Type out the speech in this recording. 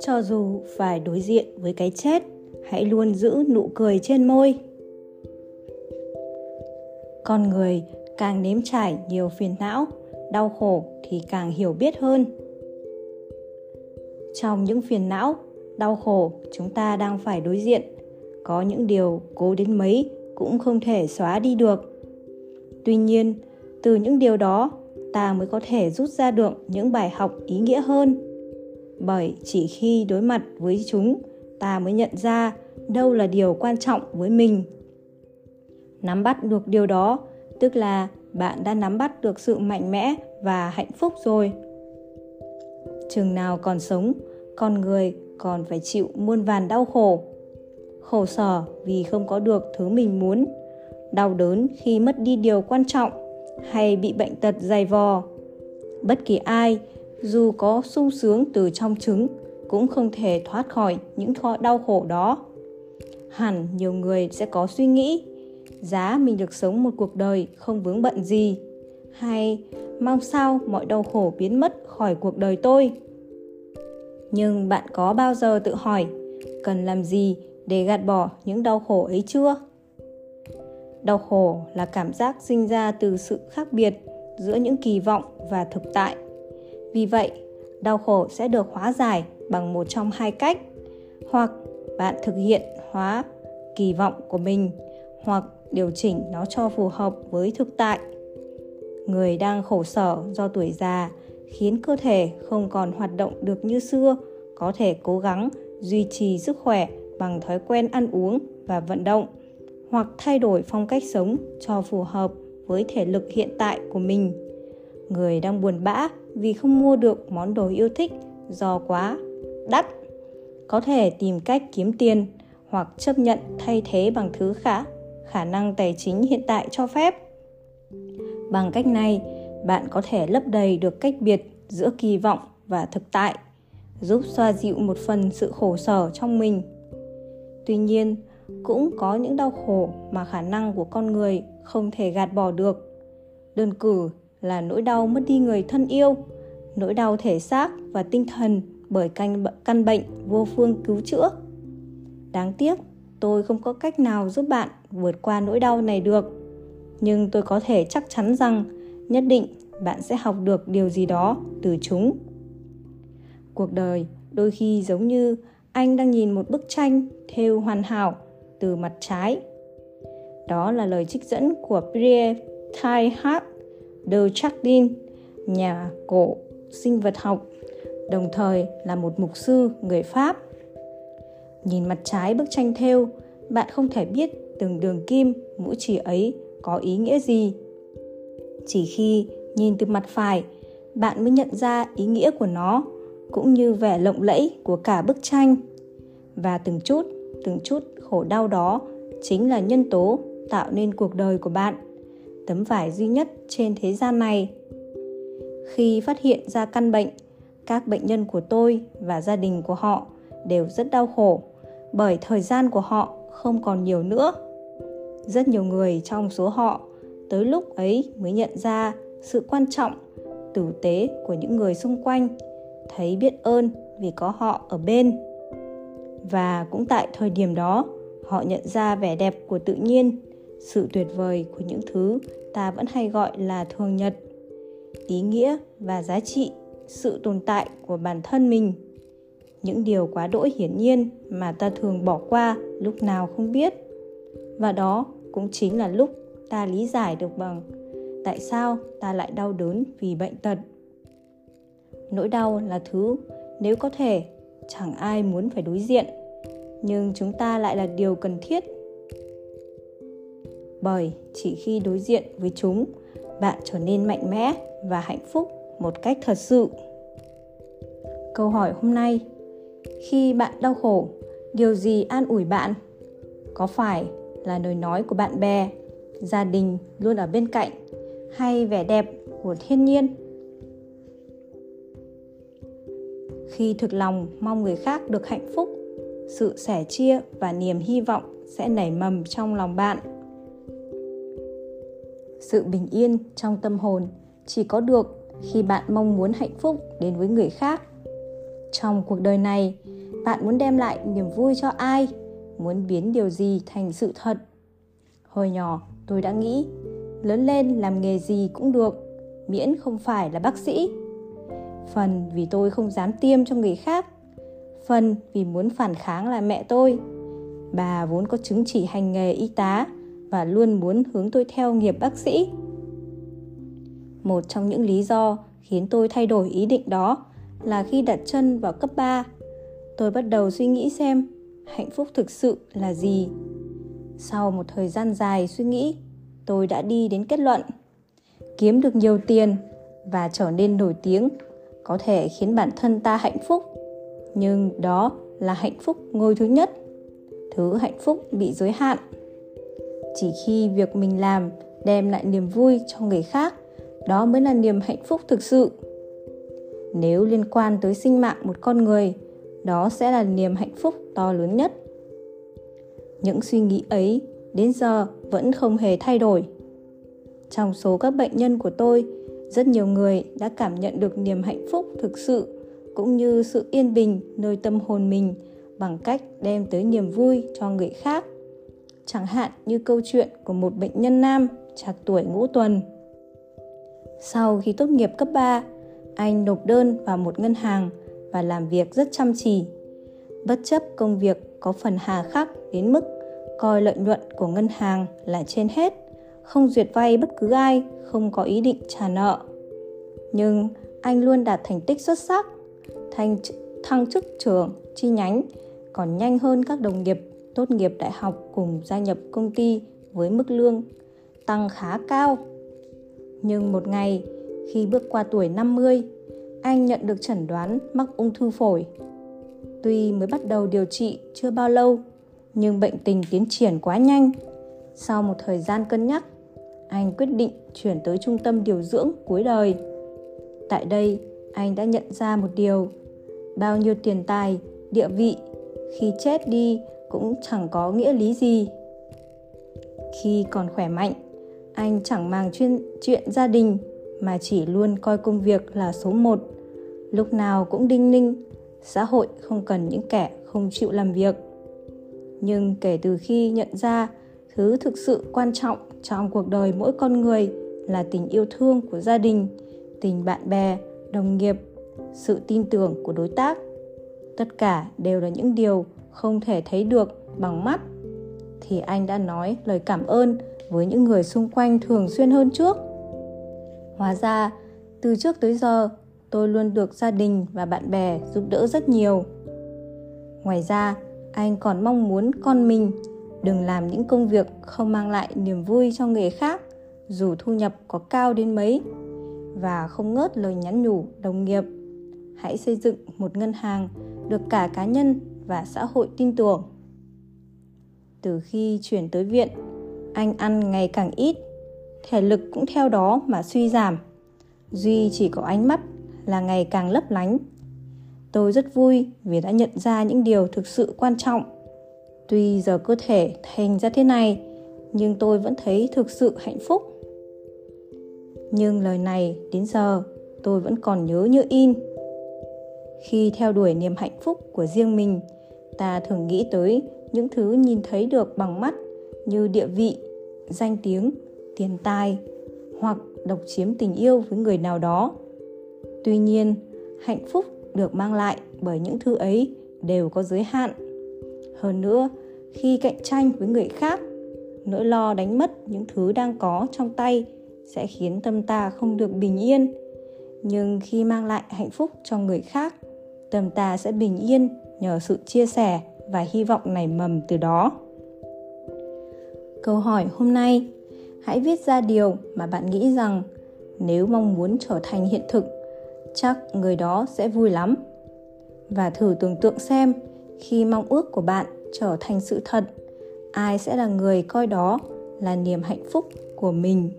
cho dù phải đối diện với cái chết, hãy luôn giữ nụ cười trên môi. Con người càng nếm trải nhiều phiền não, đau khổ thì càng hiểu biết hơn. Trong những phiền não, đau khổ chúng ta đang phải đối diện. Có những điều cố đến mấy cũng không thể xóa đi được. Tuy nhiên, từ những điều đó ta mới có thể rút ra được những bài học ý nghĩa hơn. Bởi chỉ khi đối mặt với chúng, ta mới nhận ra đâu là điều quan trọng với mình. Nắm bắt được điều đó, tức là bạn đã nắm bắt được sự mạnh mẽ và hạnh phúc rồi. Chừng nào còn sống, con người còn phải chịu muôn vàn đau khổ. Khổ sở vì không có được thứ mình muốn. Đau đớn khi mất đi điều quan trọng hay bị bệnh tật dày vò. Bất kỳ ai, dù có sung sướng từ trong trứng, cũng không thể thoát khỏi những đau khổ đó. Hẳn nhiều người sẽ có suy nghĩ, giá mình được sống một cuộc đời không vướng bận gì, hay mong sao mọi đau khổ biến mất khỏi cuộc đời tôi. Nhưng bạn có bao giờ tự hỏi, cần làm gì để gạt bỏ những đau khổ ấy chưa? Đau khổ là cảm giác sinh ra từ sự khác biệt giữa những kỳ vọng và thực tại. Vì vậy, đau khổ sẽ được hóa giải bằng một trong hai cách. Hoặc bạn thực hiện hóa kỳ vọng của mình, hoặc điều chỉnh nó cho phù hợp với thực tại. Người đang khổ sở do tuổi già khiến cơ thể không còn hoạt động được như xưa, có thể cố gắng duy trì sức khỏe bằng thói quen ăn uống và vận động hoặc thay đổi phong cách sống cho phù hợp với thể lực hiện tại của mình. Người đang buồn bã vì không mua được món đồ yêu thích do quá đắt, có thể tìm cách kiếm tiền hoặc chấp nhận thay thế bằng thứ khả khả năng tài chính hiện tại cho phép. Bằng cách này, bạn có thể lấp đầy được cách biệt giữa kỳ vọng và thực tại, giúp xoa dịu một phần sự khổ sở trong mình. Tuy nhiên cũng có những đau khổ mà khả năng của con người không thể gạt bỏ được. Đơn cử là nỗi đau mất đi người thân yêu nỗi đau thể xác và tinh thần bởi căn, căn bệnh vô phương cứu chữa. Đáng tiếc tôi không có cách nào giúp bạn vượt qua nỗi đau này được. Nhưng tôi có thể chắc chắn rằng nhất định bạn sẽ học được điều gì đó từ chúng. Cuộc đời đôi khi giống như anh đang nhìn một bức tranh thêu hoàn hảo từ mặt trái đó là lời trích dẫn của Pierre Teilhard de Chardin, nhà cổ sinh vật học, đồng thời là một mục sư người Pháp. Nhìn mặt trái bức tranh thêu, bạn không thể biết từng đường kim, mũi chỉ ấy có ý nghĩa gì. Chỉ khi nhìn từ mặt phải, bạn mới nhận ra ý nghĩa của nó cũng như vẻ lộng lẫy của cả bức tranh. Và từng chút, từng chút khổ đau đó chính là nhân tố tạo nên cuộc đời của bạn, tấm vải duy nhất trên thế gian này. Khi phát hiện ra căn bệnh, các bệnh nhân của tôi và gia đình của họ đều rất đau khổ bởi thời gian của họ không còn nhiều nữa. Rất nhiều người trong số họ tới lúc ấy mới nhận ra sự quan trọng, tử tế của những người xung quanh, thấy biết ơn vì có họ ở bên và cũng tại thời điểm đó, họ nhận ra vẻ đẹp của tự nhiên, sự tuyệt vời của những thứ ta vẫn hay gọi là thường nhật. Ý nghĩa và giá trị, sự tồn tại của bản thân mình. Những điều quá đỗi hiển nhiên mà ta thường bỏ qua lúc nào không biết. Và đó cũng chính là lúc ta lý giải được bằng tại sao ta lại đau đớn vì bệnh tật. Nỗi đau là thứ nếu có thể chẳng ai muốn phải đối diện. Nhưng chúng ta lại là điều cần thiết. Bởi chỉ khi đối diện với chúng, bạn trở nên mạnh mẽ và hạnh phúc một cách thật sự. Câu hỏi hôm nay, khi bạn đau khổ, điều gì an ủi bạn? Có phải là lời nói của bạn bè, gia đình luôn ở bên cạnh, hay vẻ đẹp của thiên nhiên? Khi thực lòng, mong người khác được hạnh phúc. Sự sẻ chia và niềm hy vọng sẽ nảy mầm trong lòng bạn. Sự bình yên trong tâm hồn chỉ có được khi bạn mong muốn hạnh phúc đến với người khác. Trong cuộc đời này, bạn muốn đem lại niềm vui cho ai? Muốn biến điều gì thành sự thật? Hồi nhỏ, tôi đã nghĩ, lớn lên làm nghề gì cũng được, miễn không phải là bác sĩ phần vì tôi không dám tiêm cho người khác. Phần vì muốn phản kháng là mẹ tôi. Bà vốn có chứng chỉ hành nghề y tá và luôn muốn hướng tôi theo nghiệp bác sĩ. Một trong những lý do khiến tôi thay đổi ý định đó là khi đặt chân vào cấp 3, tôi bắt đầu suy nghĩ xem hạnh phúc thực sự là gì. Sau một thời gian dài suy nghĩ, tôi đã đi đến kết luận kiếm được nhiều tiền và trở nên nổi tiếng có thể khiến bản thân ta hạnh phúc. Nhưng đó là hạnh phúc ngôi thứ nhất, thứ hạnh phúc bị giới hạn. Chỉ khi việc mình làm đem lại niềm vui cho người khác, đó mới là niềm hạnh phúc thực sự. Nếu liên quan tới sinh mạng một con người, đó sẽ là niềm hạnh phúc to lớn nhất. Những suy nghĩ ấy đến giờ vẫn không hề thay đổi. Trong số các bệnh nhân của tôi rất nhiều người đã cảm nhận được niềm hạnh phúc thực sự cũng như sự yên bình nơi tâm hồn mình bằng cách đem tới niềm vui cho người khác. Chẳng hạn như câu chuyện của một bệnh nhân nam trạc tuổi ngũ tuần. Sau khi tốt nghiệp cấp 3, anh nộp đơn vào một ngân hàng và làm việc rất chăm chỉ. Bất chấp công việc có phần hà khắc đến mức coi lợi nhuận của ngân hàng là trên hết, không duyệt vay bất cứ ai không có ý định trả nợ. Nhưng anh luôn đạt thành tích xuất sắc, thành thăng chức trưởng chi nhánh còn nhanh hơn các đồng nghiệp tốt nghiệp đại học cùng gia nhập công ty với mức lương tăng khá cao. Nhưng một ngày, khi bước qua tuổi 50, anh nhận được chẩn đoán mắc ung thư phổi. Tuy mới bắt đầu điều trị chưa bao lâu, nhưng bệnh tình tiến triển quá nhanh. Sau một thời gian cân nhắc, anh quyết định chuyển tới trung tâm điều dưỡng cuối đời. Tại đây, anh đã nhận ra một điều, bao nhiêu tiền tài, địa vị khi chết đi cũng chẳng có nghĩa lý gì. Khi còn khỏe mạnh, anh chẳng màng chuyên chuyện gia đình mà chỉ luôn coi công việc là số một. Lúc nào cũng đinh ninh, xã hội không cần những kẻ không chịu làm việc. Nhưng kể từ khi nhận ra thứ thực sự quan trọng trong cuộc đời mỗi con người là tình yêu thương của gia đình, tình bạn bè, đồng nghiệp, sự tin tưởng của đối tác. Tất cả đều là những điều không thể thấy được bằng mắt. Thì anh đã nói lời cảm ơn với những người xung quanh thường xuyên hơn trước. Hóa ra từ trước tới giờ tôi luôn được gia đình và bạn bè giúp đỡ rất nhiều. Ngoài ra anh còn mong muốn con mình đừng làm những công việc không mang lại niềm vui cho người khác, dù thu nhập có cao đến mấy. Và không ngớt lời nhắn nhủ đồng nghiệp, hãy xây dựng một ngân hàng được cả cá nhân và xã hội tin tưởng. Từ khi chuyển tới viện, anh ăn ngày càng ít, thể lực cũng theo đó mà suy giảm. Duy chỉ có ánh mắt là ngày càng lấp lánh. Tôi rất vui vì đã nhận ra những điều thực sự quan trọng tuy giờ cơ thể thành ra thế này, nhưng tôi vẫn thấy thực sự hạnh phúc. Nhưng lời này đến giờ, tôi vẫn còn nhớ như in. Khi theo đuổi niềm hạnh phúc của riêng mình, ta thường nghĩ tới những thứ nhìn thấy được bằng mắt như địa vị, danh tiếng, tiền tài hoặc độc chiếm tình yêu với người nào đó. Tuy nhiên, hạnh phúc được mang lại bởi những thứ ấy đều có giới hạn. Hơn nữa khi cạnh tranh với người khác, nỗi lo đánh mất những thứ đang có trong tay sẽ khiến tâm ta không được bình yên. Nhưng khi mang lại hạnh phúc cho người khác, tâm ta sẽ bình yên nhờ sự chia sẻ và hy vọng nảy mầm từ đó. Câu hỏi hôm nay, hãy viết ra điều mà bạn nghĩ rằng nếu mong muốn trở thành hiện thực, chắc người đó sẽ vui lắm. Và thử tưởng tượng xem khi mong ước của bạn trở thành sự thật. Ai sẽ là người coi đó là niềm hạnh phúc của mình?